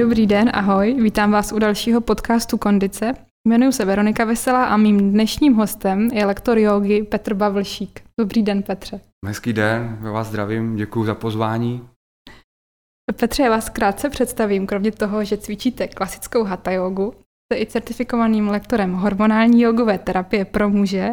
Dobrý den, ahoj, vítám vás u dalšího podcastu Kondice. Jmenuji se Veronika Veselá a mým dnešním hostem je lektor jogy Petr Bavlšík. Dobrý den, Petře. Hezký den, já vás zdravím, děkuji za pozvání. Petře, já vás krátce představím, kromě toho, že cvičíte klasickou hatha jogu, jste i certifikovaným lektorem hormonální jogové terapie pro muže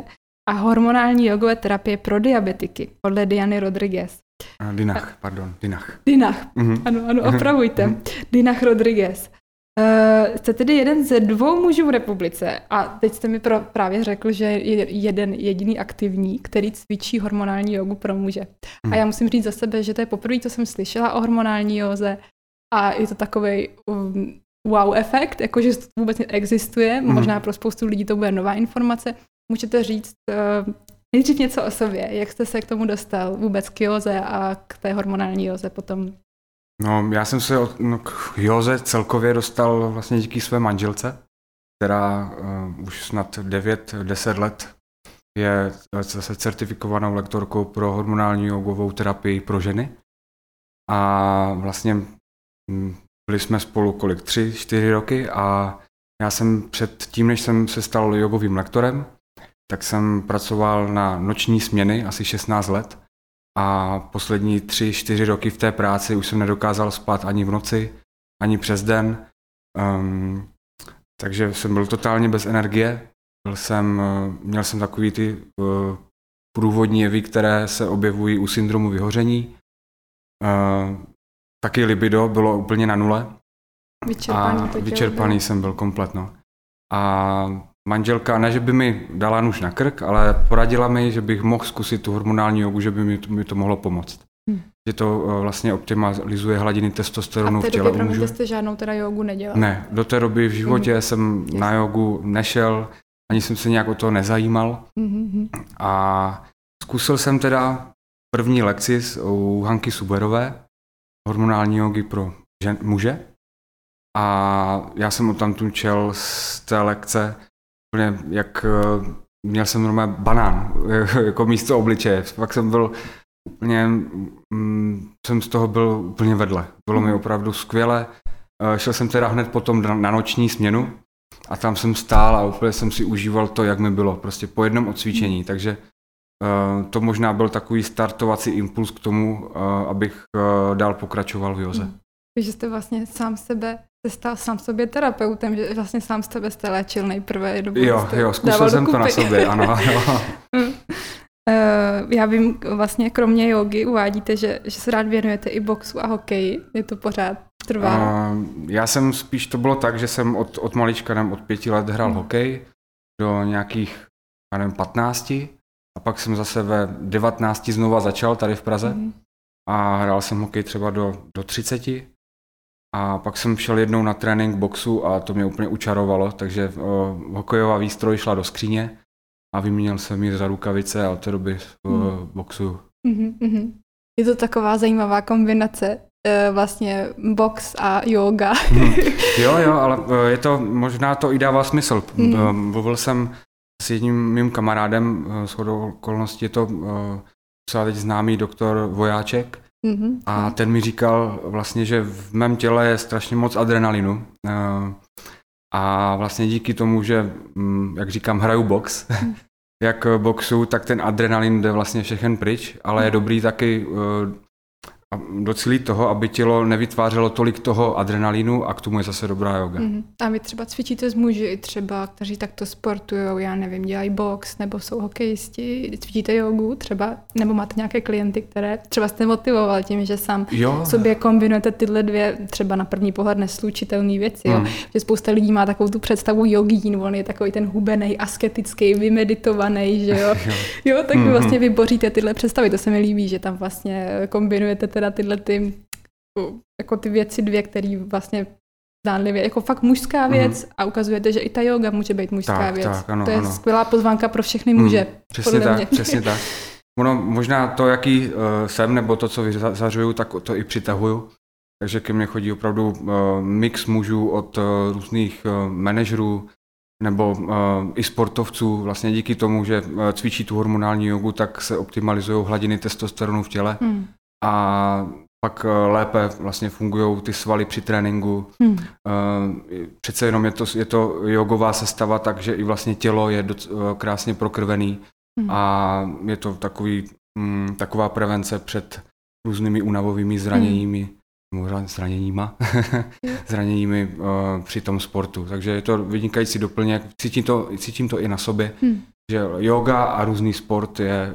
a hormonální jogové terapie pro diabetiky podle Diany Rodriguez. Dinach, pardon, Dinach. Dinach, mm-hmm. ano, ano, opravujte. Mm-hmm. Dinach Rodriguez. Uh, jste tedy jeden ze dvou mužů v republice a teď jste mi pro, právě řekl, že je jeden jediný aktivní, který cvičí hormonální jogu pro muže. Mm. A mhm. já musím říct za sebe, že to je poprvé, co jsem slyšela o hormonální joze a je to takový um, wow efekt, jakože to vůbec existuje, mm. možná pro spoustu lidí to bude nová informace. Můžete říct uh, nejdřív něco o sobě, jak jste se k tomu dostal vůbec k joze a k té hormonální joze potom? No, já jsem se od, no, k joze celkově dostal vlastně díky své manželce, která uh, už snad 9-10 let je zase certifikovanou lektorkou pro hormonální jogovou terapii pro ženy. A vlastně hm, byli jsme spolu kolik, tři, čtyři roky a já jsem před tím, než jsem se stal jogovým lektorem, tak jsem pracoval na noční směny asi 16 let a poslední tři, čtyři roky v té práci už jsem nedokázal spát ani v noci, ani přes den. Um, takže jsem byl totálně bez energie. Byl jsem, měl jsem takový ty uh, průvodní jevy, které se objevují u syndromu vyhoření. Uh, taky libido bylo úplně na nule. Vyčerpaný, a vyčerpaný jsem byl kompletno. A manželka, ne, že by mi dala nůž na krk, ale poradila mi, že bych mohl zkusit tu hormonální jogu, že by mi to, mi to mohlo pomoct. Hmm. Že to uh, vlastně optimalizuje hladiny testosteronu v těle u mužů. jste žádnou teda jogu nedělal? Ne, do té doby v životě hmm. jsem yes. na jogu nešel, ani jsem se nějak o to nezajímal. Hmm. A zkusil jsem teda první lekci u Hanky Suberové, hormonální jogy pro žen, muže. A já jsem tam čel z té lekce úplně jak eh, měl jsem normálně banán jako místo obličeje. Pak jsem byl úplně, mm, jsem z toho byl úplně vedle. Bylo mi mhm. opravdu skvěle. Eh, šel jsem teda hned potom na noční směnu a tam jsem stál a úplně jsem si užíval to, jak mi bylo, prostě po jednom odcvičení, takže eh, to možná byl takový startovací impuls k tomu, abych dál pokračoval v joze. Hmm. Že jste vlastně sám sebe jste stal sám sobě terapeutem, že vlastně sám sebe jste léčil nejprve. Dobu, jo, jo, zkusil jsem to na sobě, ano. ano. Uh, já vím, vlastně kromě jogy uvádíte, že, že se rád věnujete i boxu a hokeji. Je to pořád trvá? Já jsem spíš, to bylo tak, že jsem od, od malička, nevím, od pěti let hrál hmm. hokej do nějakých, já nevím, patnácti. A pak jsem zase ve 19 znova začal tady v Praze. Hmm. A hrál jsem hokej třeba do, do 30. A pak jsem šel jednou na trénink boxu a to mě úplně učarovalo, takže uh, hokejová výstroj šla do skříně a vyměnil jsem ji za rukavice a od té doby uh, hmm. boxu. Mm-hmm. Je to taková zajímavá kombinace, uh, vlastně box a yoga. Hmm. Jo, jo, ale je to, možná to i dává smysl. Mm. Mluvil jsem s jedním mým kamarádem, uh, shodou okolností je to třeba teď známý doktor Vojáček, Mm-hmm. A ten mi říkal vlastně, že v mém těle je strašně moc adrenalinu. Eh, a vlastně díky tomu, že, mm, jak říkám, hraju box, mm. jak boxu, tak ten adrenalin jde vlastně všechen pryč, ale je mm. dobrý taky eh, a docílit toho, aby tělo nevytvářelo tolik toho adrenalinu a k tomu je zase dobrá yoga. Mm-hmm. A vy třeba cvičíte s muži třeba, kteří takto sportují, já nevím, dělají box nebo jsou hokejisti, cvičíte jogu třeba, nebo máte nějaké klienty, které třeba jste motivoval tím, že sám jo. sobě kombinujete tyhle dvě třeba na první pohled neslučitelné věci. Mm. Jo? Že spousta lidí má takovou tu představu jogín, on je takový ten hubený, asketický, vymeditovaný, že jo. jo. jo, tak mm-hmm. vlastně vyboříte tyhle představy, to se mi líbí, že tam vlastně kombinujete teda tyhle ty, jako ty věci dvě, které vlastně zdánlivě, jako fakt mužská mhm. věc mm. a ukazujete, že i ta yoga může být mužská tak, věc. Tak, ano, to je ano. skvělá pozvánka pro všechny muže. Mm, přesně tak, mě. přesně tak. Ono, možná to, jaký uh, jsem, nebo to, co vyzařuju, tak to i přitahuju. Takže ke mně chodí opravdu uh, mix mužů od uh, různých uh, manažerů nebo uh, i sportovců. Vlastně díky tomu, že uh, cvičí tu hormonální jogu, tak se optimalizují hladiny testosteronu v těle. Mm a pak lépe vlastně fungují ty svaly při tréninku. Hmm. Přece jenom je to, je to jogová sestava, takže i vlastně tělo je doc, krásně prokrvený hmm. a je to takový, mm, taková prevence před různými únavovými zraněními. Hmm možná zraněníma, zraněními uh, při tom sportu. Takže je to vynikající doplněk. Cítím to, cítím to i na sobě, hmm. že yoga a různý sport je,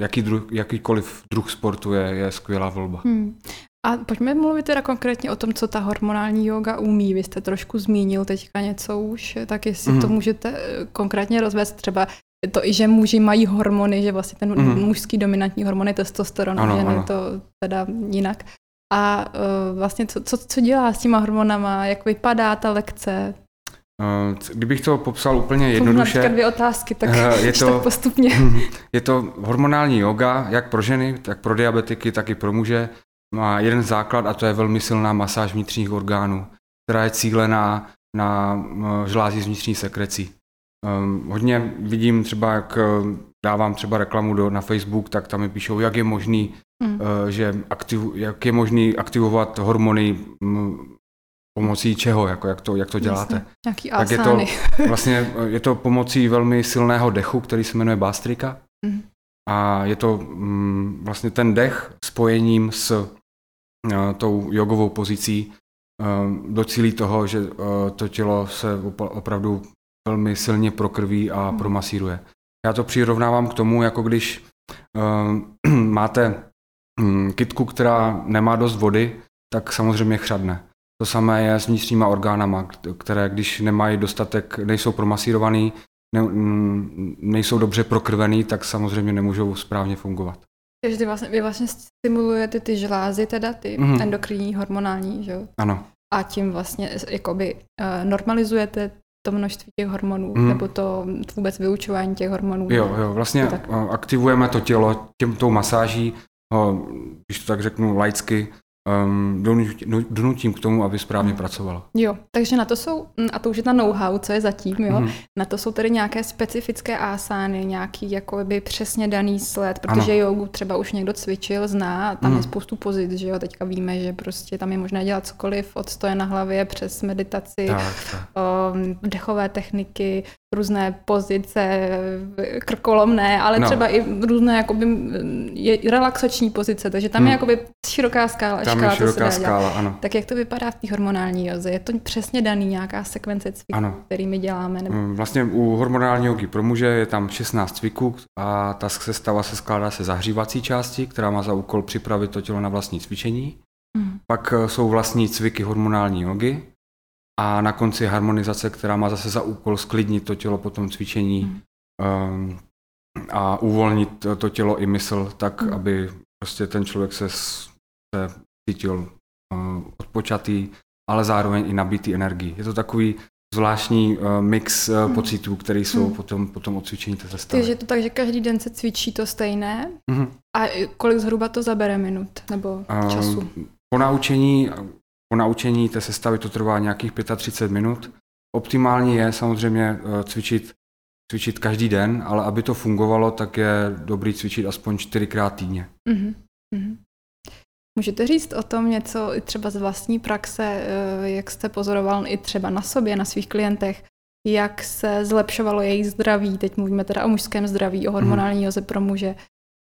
jaký druh, jakýkoliv druh sportu je, je skvělá volba. Hmm. A pojďme mluvit teda konkrétně o tom, co ta hormonální yoga umí. Vy jste trošku zmínil teďka něco už, tak jestli mm. to můžete eh, konkrétně rozvést třeba to i, že muži mají hormony, že vlastně ten mm. mužský dominantní hormon je testosteron, ano, ženy ano. to teda jinak. A uh, vlastně co, co, co dělá s těma hormonama, jak vypadá ta lekce? Uh, kdybych to popsal úplně jednoduše. Mám dvě otázky, tak, uh, je to, tak postupně. Je to hormonální yoga, jak pro ženy, tak pro diabetiky, tak i pro muže. Má jeden základ a to je velmi silná masáž vnitřních orgánů, která je cílená na žlázy z vnitřní sekrecí. Um, hodně vidím třeba, jak dávám třeba reklamu do, na Facebook, tak tam mi píšou, jak je možný. Eh, že aktiv, jak je možný aktivovat hormony pomocí čeho, jako jak to, jak to děláte. Jasně. Nějaký tak je to, vlastně je to pomocí velmi silného dechu, který se jmenuje Bastrika. Hmm. A je to mm, vlastně ten dech spojením s uh, tou jogovou pozicí uh, docílí toho, že uh, to tělo se opravdu velmi silně prokrví a hmm. promasíruje. Já to přirovnávám k tomu, jako když máte Mm, kytku, která nemá dost vody, tak samozřejmě chřadne. To samé je s vnitřníma orgánama, které když nemají dostatek, nejsou promasírovaný, ne, nejsou dobře prokrvený, tak samozřejmě nemůžou správně fungovat. Takže vy vlastně, vy vlastně stimulujete ty žlázy, teda ty mm-hmm. endokrinní, hormonální, že jo? Ano. A tím vlastně jakoby uh, normalizujete to množství těch hormonů, mm. nebo to vůbec vyučování těch hormonů. Jo, jo, vlastně tak. aktivujeme to tělo tím tou masáží, ho, když to tak řeknu laicky, um, donutím k tomu, aby správně pracovala. Jo, takže na to jsou, mm, a to už je ta know-how, co je zatím, jo, mm. na to jsou tedy nějaké specifické asány, nějaký jakoby přesně daný sled, protože ano. jogu třeba už někdo cvičil, zná, tam mm. je spoustu pozic, že jo, teďka víme, že prostě tam je možné dělat cokoliv, od stoje na hlavě přes meditaci, tak, tak. Um, dechové techniky, různé pozice, krkolomné, ale no. třeba i různé jakoby, je relaxační pozice, takže tam hmm. je jakoby široká skála. Tam škála, je široká skála, ano. Tak jak to vypadá v té hormonální joze? Je to přesně daný nějaká sekvence cviků, ano. kterými děláme? Nebo... Hmm, vlastně u hormonální jogy pro muže je tam 16 cviků a ta sestava se skládá se zahřívací části, která má za úkol připravit to tělo na vlastní cvičení. Hmm. Pak eh, jsou vlastní cviky hormonální jogy, a na konci harmonizace, která má zase za úkol sklidnit to tělo po tom cvičení hmm. um, a uvolnit to tělo i mysl tak, hmm. aby prostě ten člověk se, se cítil uh, odpočatý, ale zároveň i nabitý energii. Je to takový zvláštní uh, mix hmm. pocitů, které jsou hmm. potom, potom od cvičení té sestavy. Takže to tak, že každý den se cvičí to stejné? Hmm. A kolik zhruba to zabere minut nebo času? Uh, po naučení po naučení té sestavy to trvá nějakých 35 minut. Optimální je samozřejmě eh, cvičit, cvičit každý den, ale aby to fungovalo, tak je dobrý cvičit aspoň čtyřikrát týdně. Mm-hmm. Můžete říct o tom něco třeba z vlastní praxe, eh, jak jste pozoroval i třeba na sobě, na svých klientech, jak se zlepšovalo jejich zdraví, teď mluvíme teda o mužském zdraví, o hormonální mm. joze pro muže,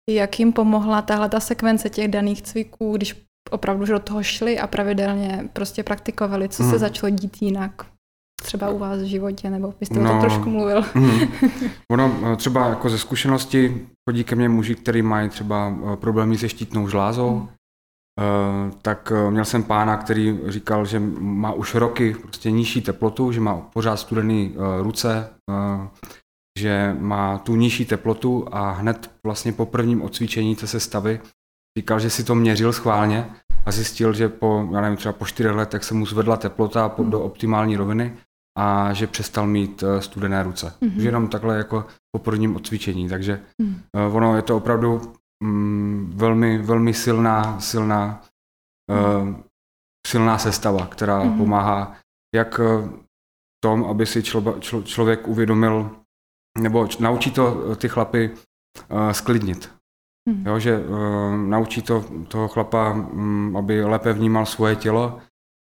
jak jim pomohla tahle ta sekvence těch daných cviků, když opravdu do toho šli a pravidelně prostě praktikovali, co se začalo dít jinak třeba u vás v životě, nebo byste no, o tom no. trošku mluvil. Hmm. Ono eh, třeba jako ze zkušenosti chodí ke mně muži, kteří mají třeba eh, problémy se štítnou žlázou, hmm. tak měl jsem pána, který říkal, že má už roky prostě nižší teplotu, že má pořád studený ruce, že má tu nižší teplotu a hned vlastně po prvním odcvičení té sestavy Říkal, že si to měřil schválně a zjistil, že po, já nevím, třeba po čtyřech letech se mu zvedla teplota po, do optimální roviny a že přestal mít studené ruce. Mm-hmm. Už jenom takhle jako po prvním odcvičení, takže mm. ono je to opravdu um, velmi, velmi silná, silná, uh, silná sestava, která mm-hmm. pomáhá jak uh, tom, aby si člo, člo, člověk uvědomil, nebo naučí to ty chlapy uh, sklidnit Mm. Jo, že uh, naučí to toho chlapa, um, aby lépe vnímal svoje tělo.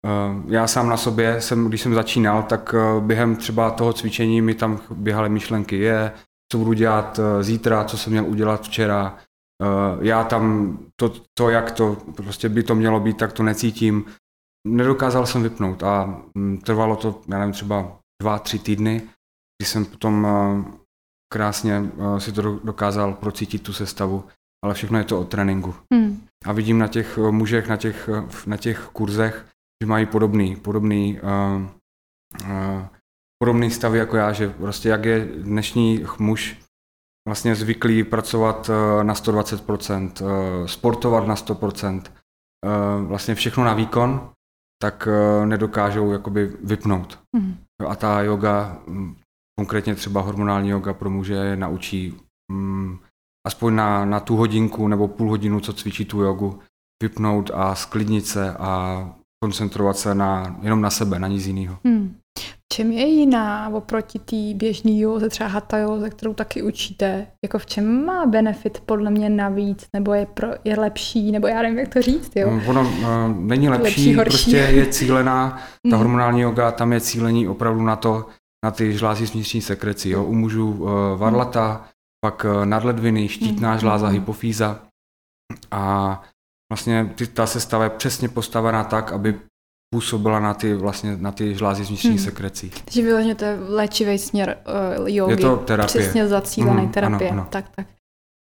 Uh, já sám na sobě, jsem, když jsem začínal, tak uh, během třeba toho cvičení mi tam běhaly myšlenky, je, co budu dělat zítra, co jsem měl udělat včera. Uh, já tam to, to, jak to prostě by to mělo být, tak to necítím. Nedokázal jsem vypnout a um, trvalo to, já nevím, třeba dva, tři týdny, kdy jsem potom uh, krásně uh, si to dokázal procítit tu sestavu, ale všechno je to o tréninku. Hmm. A vidím na těch mužech, na těch, na těch kurzech, že mají podobný, podobný, uh, uh, podobný stav jako já, že prostě jak je dnešní muž vlastně zvyklý pracovat uh, na 120%, uh, sportovat na 100%, uh, vlastně všechno na výkon, tak nedokážou jakoby vypnout. Hmm. A ta yoga konkrétně třeba hormonální yoga pro muže naučí mm, aspoň na, na tu hodinku nebo půl hodinu, co cvičí tu jogu, vypnout a sklidnit se a koncentrovat se na, jenom na sebe, na nic jiného. Hmm. Čem je jiná oproti té běžné józe, třeba hatha józe, kterou taky učíte? Jako v čem má benefit podle mě navíc, nebo je, pro, je lepší, nebo já nevím, jak to říct, jo? Ono uh, není lepší, lepší prostě je cílená, ta hmm. hormonální yoga, tam je cílení opravdu na to, na ty žlázy s vnitřní sekrecí. Jo. U mužů uh, varlata, pak uh, nadledviny, štítná mm. žláza, hypofýza. A vlastně ty, ta sestava je přesně postavená tak, aby působila na ty, vlastně, na ty žlázy s vnitřní hmm. sekrecí. Takže vyloženě to je léčivý směr uh, jogi. Je to terapie. Přesně zacílený mm, terapie. Ano, ano. Tak, tak.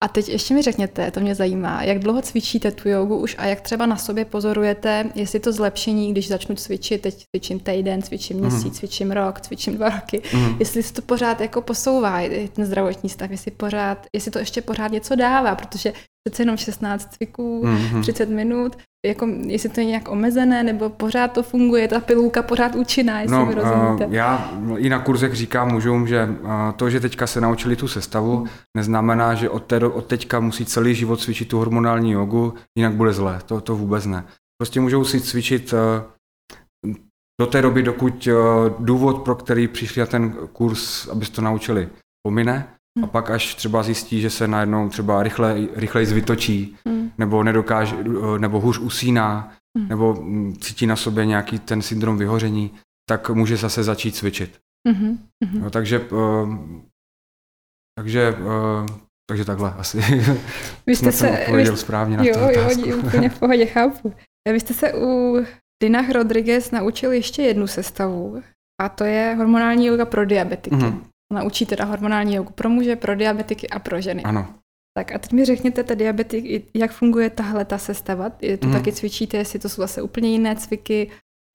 A teď ještě mi řekněte, to mě zajímá, jak dlouho cvičíte tu jogu už a jak třeba na sobě pozorujete, jestli to zlepšení, když začnu cvičit, teď cvičím týden, cvičím mhm. měsíc, mm. cvičím rok, cvičím dva roky, mm. jestli se to pořád jako posouvá, ten zdravotní stav, jestli pořád, jestli to ještě pořád něco dává, protože přece jenom 16 cviků, mm-hmm. 30 minut, jako, jestli to je nějak omezené, nebo pořád to funguje, ta pilulka pořád účinná, jestli no, mi rozumíte. Uh, já i na kurzech říkám mužům, že uh, to, že teďka se naučili tu sestavu, mm. neznamená, že od, té, od teďka musí celý život cvičit tu hormonální jogu, jinak bude zlé. To, to vůbec ne. Prostě můžou si cvičit uh, do té doby, dokud důvod, pro který přišli na ten kurz, aby se to naučili, pomine, a pak až třeba zjistí, že se najednou třeba rychle, rychleji zvytočí, hmm. nebo nedokáže, nebo hůř usíná, hmm. nebo mm, cítí na sobě nějaký ten syndrom vyhoření, tak může zase začít cvičit. Hmm. No, takže, uh, takže, uh, takže takhle asi. Vy jste se vy, správně na jo, otázku. Jo, úplně v pohodě, chápu. Vy jste se u Dinah Rodriguez naučil ještě jednu sestavu, a to je hormonální yoga pro diabetiky. Hmm. Ona učí teda hormonální jogu pro muže, pro diabetiky a pro ženy. Ano. Tak a teď mi řekněte, ta diabetik, jak funguje tahle ta sestava? Je to mm. taky cvičíte, jestli to jsou zase úplně jiné cviky,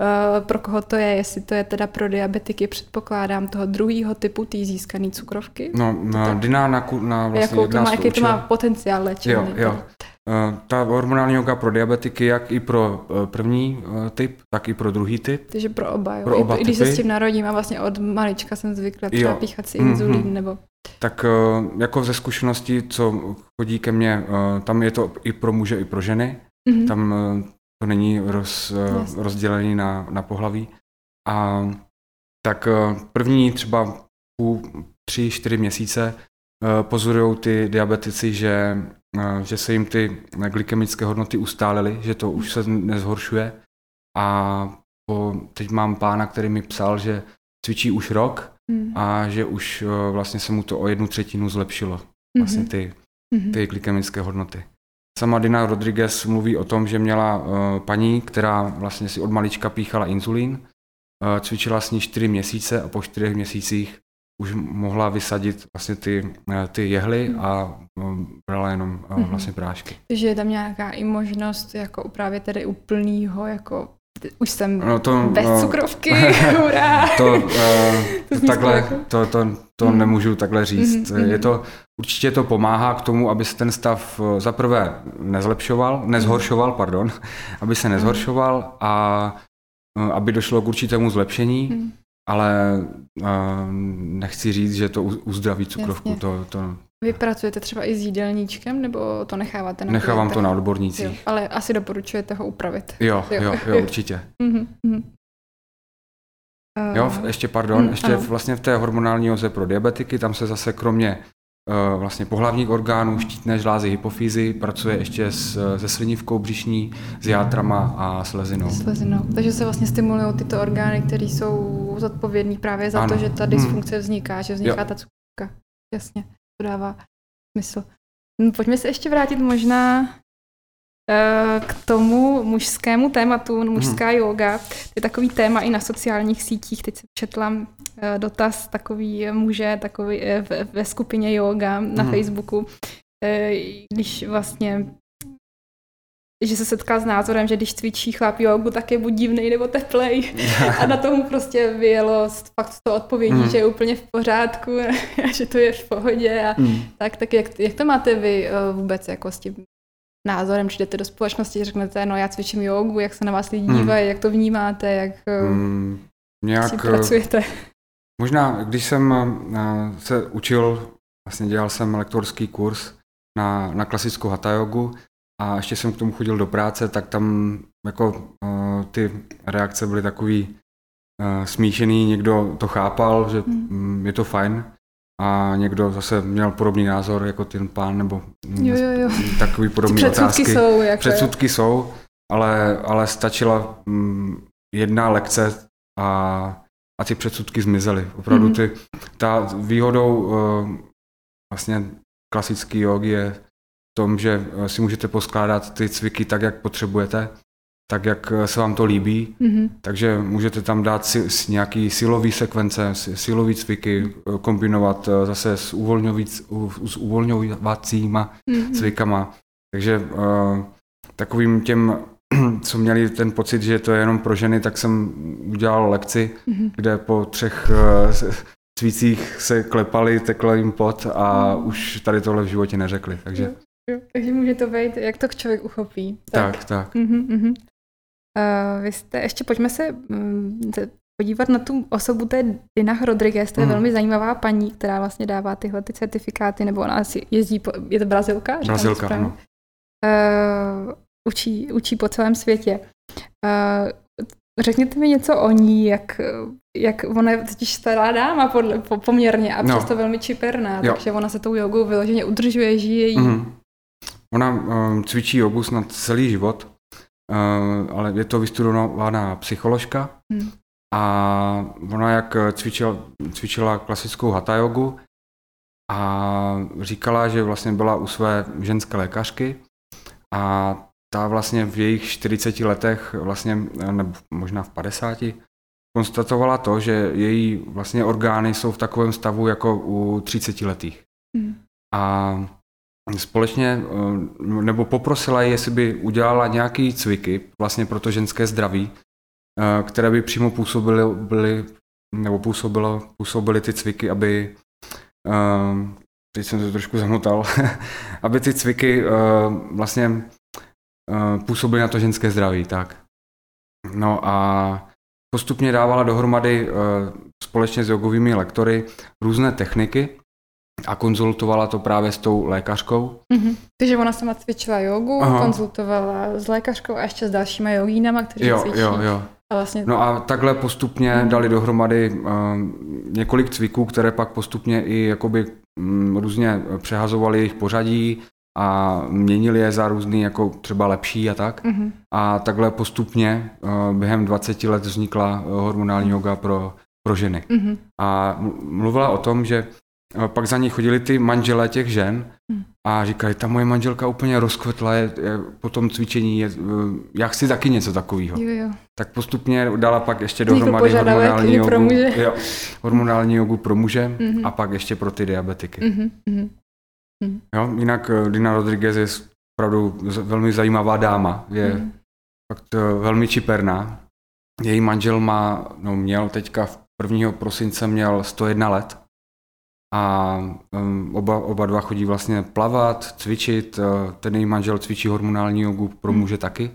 uh, pro koho to je, jestli to je teda pro diabetiky, předpokládám, toho druhého typu, té získané cukrovky? No, na, Dina na, na vlastně Jakou to má, jaký to má potenciál léčení? Jo, jo. Ta hormonální yoga pro diabetiky, jak i pro eh, první eh, typ, tak i pro druhý typ. Takže pro oba, jo. Pro oba I, typy. Když se s tím narodím a vlastně od malička jsem zvykla třeba jo. píchat si inzulín mm-hmm. nebo... Tak jako ze zkušenosti, co chodí ke mně, tam je to i pro muže, i pro ženy. Mm-hmm. Tam to není roz, rozdělený na, na pohlaví. A tak první třeba půl, tři, čtyři měsíce pozorují ty diabetici, že že se jim ty glykemické hodnoty ustálily, že to už se nezhoršuje. A po, teď mám pána, který mi psal, že cvičí už rok hmm. a že už e, vlastně se mu to o jednu třetinu zlepšilo, vlastně hmm. ty, hmm. ty glykemické hodnoty. Sama Dina Rodriguez mluví o tom, že měla uh, paní, která vlastně si od malička píchala inzulín, cvičila s ní čtyři měsíce a po čtyřech měsících už mohla vysadit vlastně ty, eh, ty jehly hmm. a no, brala jenom mm vlastně prášky. Takže je tam nějaká i možnost jako právě tedy úplnýho jako už jsem no to, bez no, cukrovky, hurá. to, uh, to takhle, to, to, to mm. nemůžu takhle říct. Mm, je to, určitě to pomáhá k tomu, aby se ten stav zaprvé nezlepšoval, nezhoršoval, pardon, aby se nezhoršoval a aby došlo k určitému zlepšení. Mm ale uh, nechci říct, že to uzdraví cukrovku. To, to... Vy pracujete třeba i s jídelníčkem, nebo to necháváte na Nechávám to na odbornících. Jo, ale asi doporučujete ho upravit. Jo, jo, jo, jo určitě. uh, jo, ještě pardon, mm, ještě ano. vlastně v té hormonální oze pro diabetiky, tam se zase kromě uh, vlastně pohlavních orgánů, štítné žlázy, hypofýzy, pracuje ještě s, se slinivkou bříšní, s játrama a slezinou. Slezinou. Takže se vlastně stimulují tyto orgány, které jsou zodpovědné právě za ano. to, že ta dysfunkce vzniká, že vzniká jo. ta cukrovka. Jasně, to dává smysl. No, pojďme se ještě vrátit možná Eh, k tomu mužskému tématu, mužská hmm. yoga, je takový téma i na sociálních sítích. Teď se četla eh, dotaz takový muže takový eh, ve skupině yoga na hmm. Facebooku, když vlastně že se setká s názorem, že když cvičí chlap jogu, tak je buď divnej nebo teplej. A na tomu prostě vyjelo fakt to odpovědí, mm. že je úplně v pořádku a že to je v pohodě. A mm. tak, tak jak, jak to máte vy vůbec jako s tím názorem, když jdete do společnosti, řeknete, no já cvičím jogu, jak se na vás lidi hmm. dívají, hmm. jak to vnímáte, jak hmm, nějak, si pracujete. Možná, když jsem se učil, vlastně dělal jsem lektorský kurz na, na klasickou hatha jogu a ještě jsem k tomu chodil do práce, tak tam jako uh, ty reakce byly takový uh, smíšený, někdo to chápal, že hmm. je to fajn, a někdo zase měl podobný názor jako ten pán, nebo jo, jo, jo. takový podobný Předsudky otázky. Jsou, jako Předsudky jsou, ale, ale stačila mm, jedna lekce a, a ty předsudky zmizely. Opravdu mm-hmm. ty, ta výhodou uh, vlastně klasický jogy je tom, že eh, si můžete poskládat ty cviky tak, jak potřebujete tak, jak eh, se vám to líbí. Mm-hmm. Takže můžete tam dát si, si nějaký silový sekvence, silový cviky, eh, kombinovat zase s, s uvolňovacíma mm-hmm. cvikama. Takže uh, takovým těm, co měli ten pocit, že to je jenom pro ženy, tak jsem udělal lekci, mm-hmm. kde po třech uh, cvících se klepali, tekl jim pot a mm. už tady tohle v životě neřekli. Takže... Jo, jo. Takže může to být, jak to člověk uchopí. Tak, tak. tak. Mm-hmm, mm-hmm. Uh, vy jste, ještě pojďme se um, podívat na tu osobu, to je Dina Rodriguez, to je mm. velmi zajímavá paní, která vlastně dává tyhle ty certifikáty, nebo ona asi jezdí, po, je to Brazilka? Brazilka, ano. Uh, učí, učí po celém světě. Uh, řekněte mi něco o ní, jak, jak ona je totiž stará dáma podle, po, poměrně a no. přesto velmi čiperná, jo. takže ona se tou jogou vyloženě udržuje, žije jí. Mm. Ona um, cvičí jogu snad celý život, Uh, ale je to vystudovaná psycholožka hmm. a ona jak cvičila, cvičila klasickou hatha jogu a říkala, že vlastně byla u své ženské lékařky a ta vlastně v jejich 40 letech, vlastně, nebo možná v 50, konstatovala to, že její vlastně orgány jsou v takovém stavu jako u 30 letých. Hmm. A společně, eh, nebo poprosila ji, jestli by udělala nějaký cviky vlastně pro to ženské zdraví, eh, které by přímo působily, byly, nebo působilo, působily ty cviky, aby, eh, teď jsem to trošku zamotal, aby ty cviky vlastně působily na to ženské zdraví, tak. No a postupně dávala dohromady společně s jogovými lektory různé techniky, a konzultovala to právě s tou lékařkou. Mm-hmm. Takže ona sama cvičila jogu, Aha. konzultovala s lékařkou a ještě s dalšíma jogínama, kteří jo, cvičí. Jo, jo. A vlastně... No a takhle postupně mm. dali dohromady uh, několik cviků, které pak postupně i jakoby um, různě přehazovali jejich pořadí a měnili je za různý jako třeba lepší a tak. Mm-hmm. A takhle postupně uh, během 20 let vznikla hormonální yoga pro, pro ženy. Mm-hmm. A mluvila o tom, že pak za ní chodili ty manželé těch žen hmm. a říkali, ta moje manželka úplně rozkvetla je, je po tom cvičení, je, já chci taky něco takového. Tak postupně dala pak ještě dohromady hormonální jogu, pro muže. Jo, hormonální jogu pro muže mm-hmm. a pak ještě pro ty diabetiky. Mm-hmm. Jo, jinak eh, Dina Rodriguez je opravdu velmi zajímavá dáma, je mm. fakt eh, velmi čiperná. Její manžel má, no měl teďka v 1. prosince měl 101 let a um, oba, oba dva chodí vlastně plavat, cvičit, uh, ten její manžel cvičí hormonální jogu pro hmm. muže taky.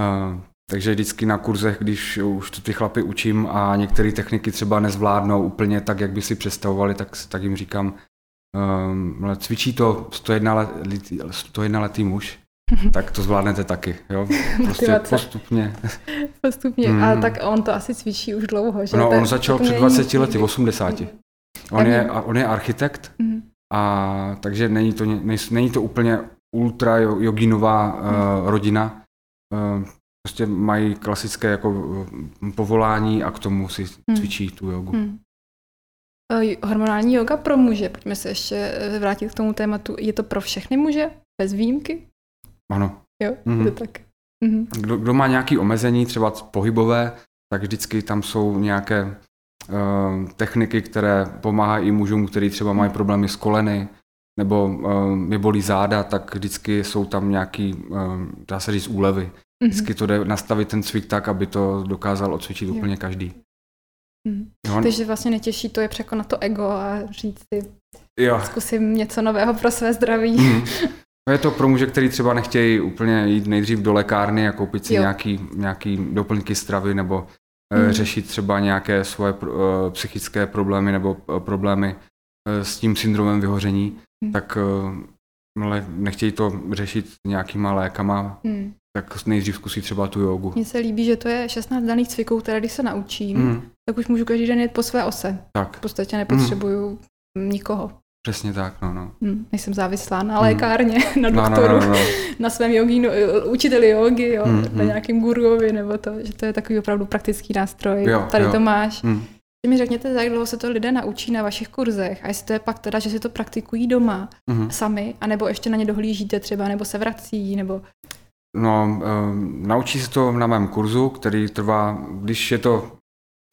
Uh, takže vždycky na kurzech, když už ty chlapy učím a některé techniky třeba nezvládnou úplně tak, jak by si představovali, tak, tak jim říkám, um, cvičí to 101, let, 101 letý muž, tak to zvládnete taky, jo? Prostě postupně. Postupně, mm. a tak on to asi cvičí už dlouho, že? No, on začal před 20 lety, 80. On je, on je architekt mm. A takže není to, není to úplně ultra joginová uh, rodina. Uh, prostě mají klasické jako povolání a k tomu si hmm. cvičí tu jogu. Hmm. Hormonální yoga pro muže, pojďme se ještě vrátit k tomu tématu. Je to pro všechny muže, bez výjimky? Ano. Jo, mm-hmm. to tak. Mm-hmm. Kdo, kdo má nějaké omezení, třeba pohybové, tak vždycky tam jsou nějaké techniky, které pomáhají i mužům, kteří třeba mají problémy s koleny, nebo uh, je bolí záda, tak vždycky jsou tam nějaký, uh, dá se říct, úlevy. Mm-hmm. Vždycky to jde nastavit ten cvik tak, aby to dokázal odcvičit jo. úplně každý. Mm. Jo. Takže vlastně netěší to je překonat to ego a říct si, jo. zkusím něco nového pro své zdraví. No je to pro muže, který třeba nechtějí úplně jít nejdřív do lékárny a koupit si nějaký, nějaký doplňky stravy nebo mm. řešit třeba nějaké svoje uh, psychické problémy nebo uh, problémy s tím syndromem vyhoření, mm. tak uh, nechtějí to řešit nějakýma lékama, mm. tak nejdřív zkusí třeba tu jogu. Mně se líbí, že to je 16 daných cviků, které když se naučím, mm. tak už můžu každý den jet po své ose. Tak. V podstatě nepotřebuju mm. nikoho. Přesně tak, no, no. Hmm, nejsem závislá na lékárně, hmm. na doktoru, no, no, no, no. na svém jogínu, učiteli jogy, jo, hmm, na hmm. nějakým guruovi, nebo to, že to je takový opravdu praktický nástroj. Jo, Tady jo. to máš. Hmm. mi řekněte, jak dlouho se to lidé naučí na vašich kurzech a jestli to je pak teda, že si to praktikují doma hmm. sami, anebo ještě na ně dohlížíte třeba, nebo se vrací, nebo... No, um, naučí se to na mém kurzu, který trvá, když je to,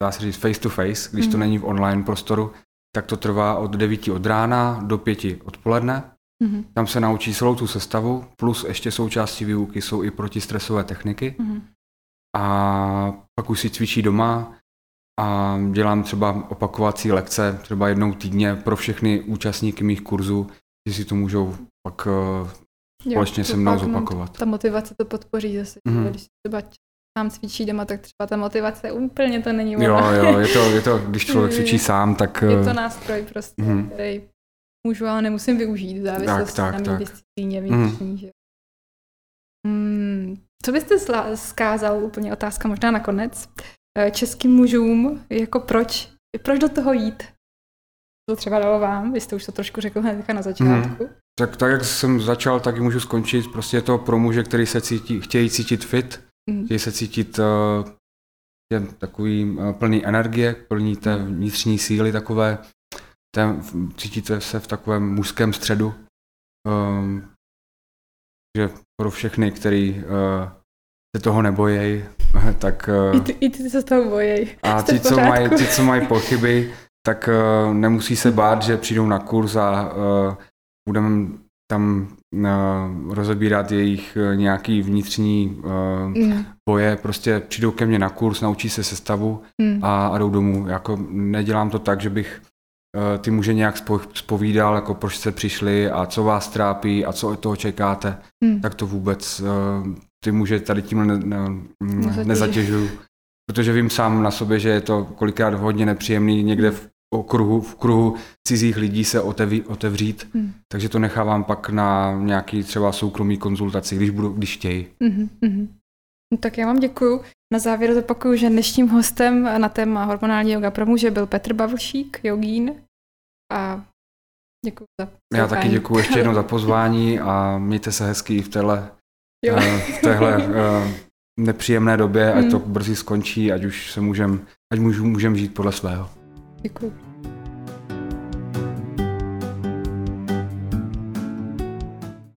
dá se říct, face to face, když hmm. to není v online prostoru, tak to trvá od 9 od rána do 5 odpoledne. Mm-hmm. Tam se naučí celou tu sestavu, plus ještě součástí výuky jsou i protistresové techniky. Mm-hmm. A pak už si cvičí doma a dělám třeba opakovací lekce, třeba jednou týdně pro všechny účastníky mých kurzů, že si to můžou pak uh, společně jo, se mnou zopakovat. Ta motivace to podpoří zase, mm-hmm. když třeba sám cvičí doma, tak třeba ta motivace úplně to není ono. Jo, jo, je to, je to, když člověk cvičí sám, tak... Je to eh, nástroj prostě, mm. který můžu, ale nemusím využít v závislosti tak, tak, na mý disciplíně vnitřní. Mm. Že? Hmm, co byste zkázal, úplně otázka možná nakonec, eh, českým mužům, jako proč, proč do toho jít? To třeba dalo vám, vy jste už to trošku řekl hned na začátku. Mm. Tak, tak, jak jsem začal, tak i můžu skončit. Prostě je to pro muže, který se cítí, chtějí cítit fit, mm. chtějí se cítit uh, je takový uh, plný energie, plný té vnitřní síly takové, ten, cítíte se v takovém mužském středu, um, že pro všechny, který uh, se toho nebojí, tak... Uh, I, ty, I ty se toho bojí. A ti, co mají, ti, co mají pochyby, tak uh, nemusí se bát, že přijdou na kurz a uh, budeme tam rozebírat jejich uh, nějaký vnitřní uh, mm. boje, prostě přijdou ke mně na kurz, naučí se sestavu mm. a, a jdou domů. Jako nedělám to tak, že bych uh, ty muže nějak spo, spovídal, jako proč jste přišli a co vás trápí a co od toho čekáte, mm. tak to vůbec uh, ty muže tady tím ne, ne, nezatěžuju. Protože vím sám na sobě, že je to kolikrát hodně nepříjemný někde v okruhu, v kruhu cizích lidí se oteví, otevřít, hmm. takže to nechávám pak na nějaký třeba soukromý konzultaci, když, budu, když chtějí. Hmm, hmm. Tak já vám děkuju. Na závěr zopakuju, že dnešním hostem na téma hormonální yoga pro muže byl Petr Bavlšík, jogín. A děkuji za pozvání. Já taky děkuji ještě jednou za pozvání a mějte se hezky v téhle, jo. Uh, v téhle uh, nepříjemné době, ať to brzy skončí, ať už se můžem, ať můžem žít podle svého. Děkuji.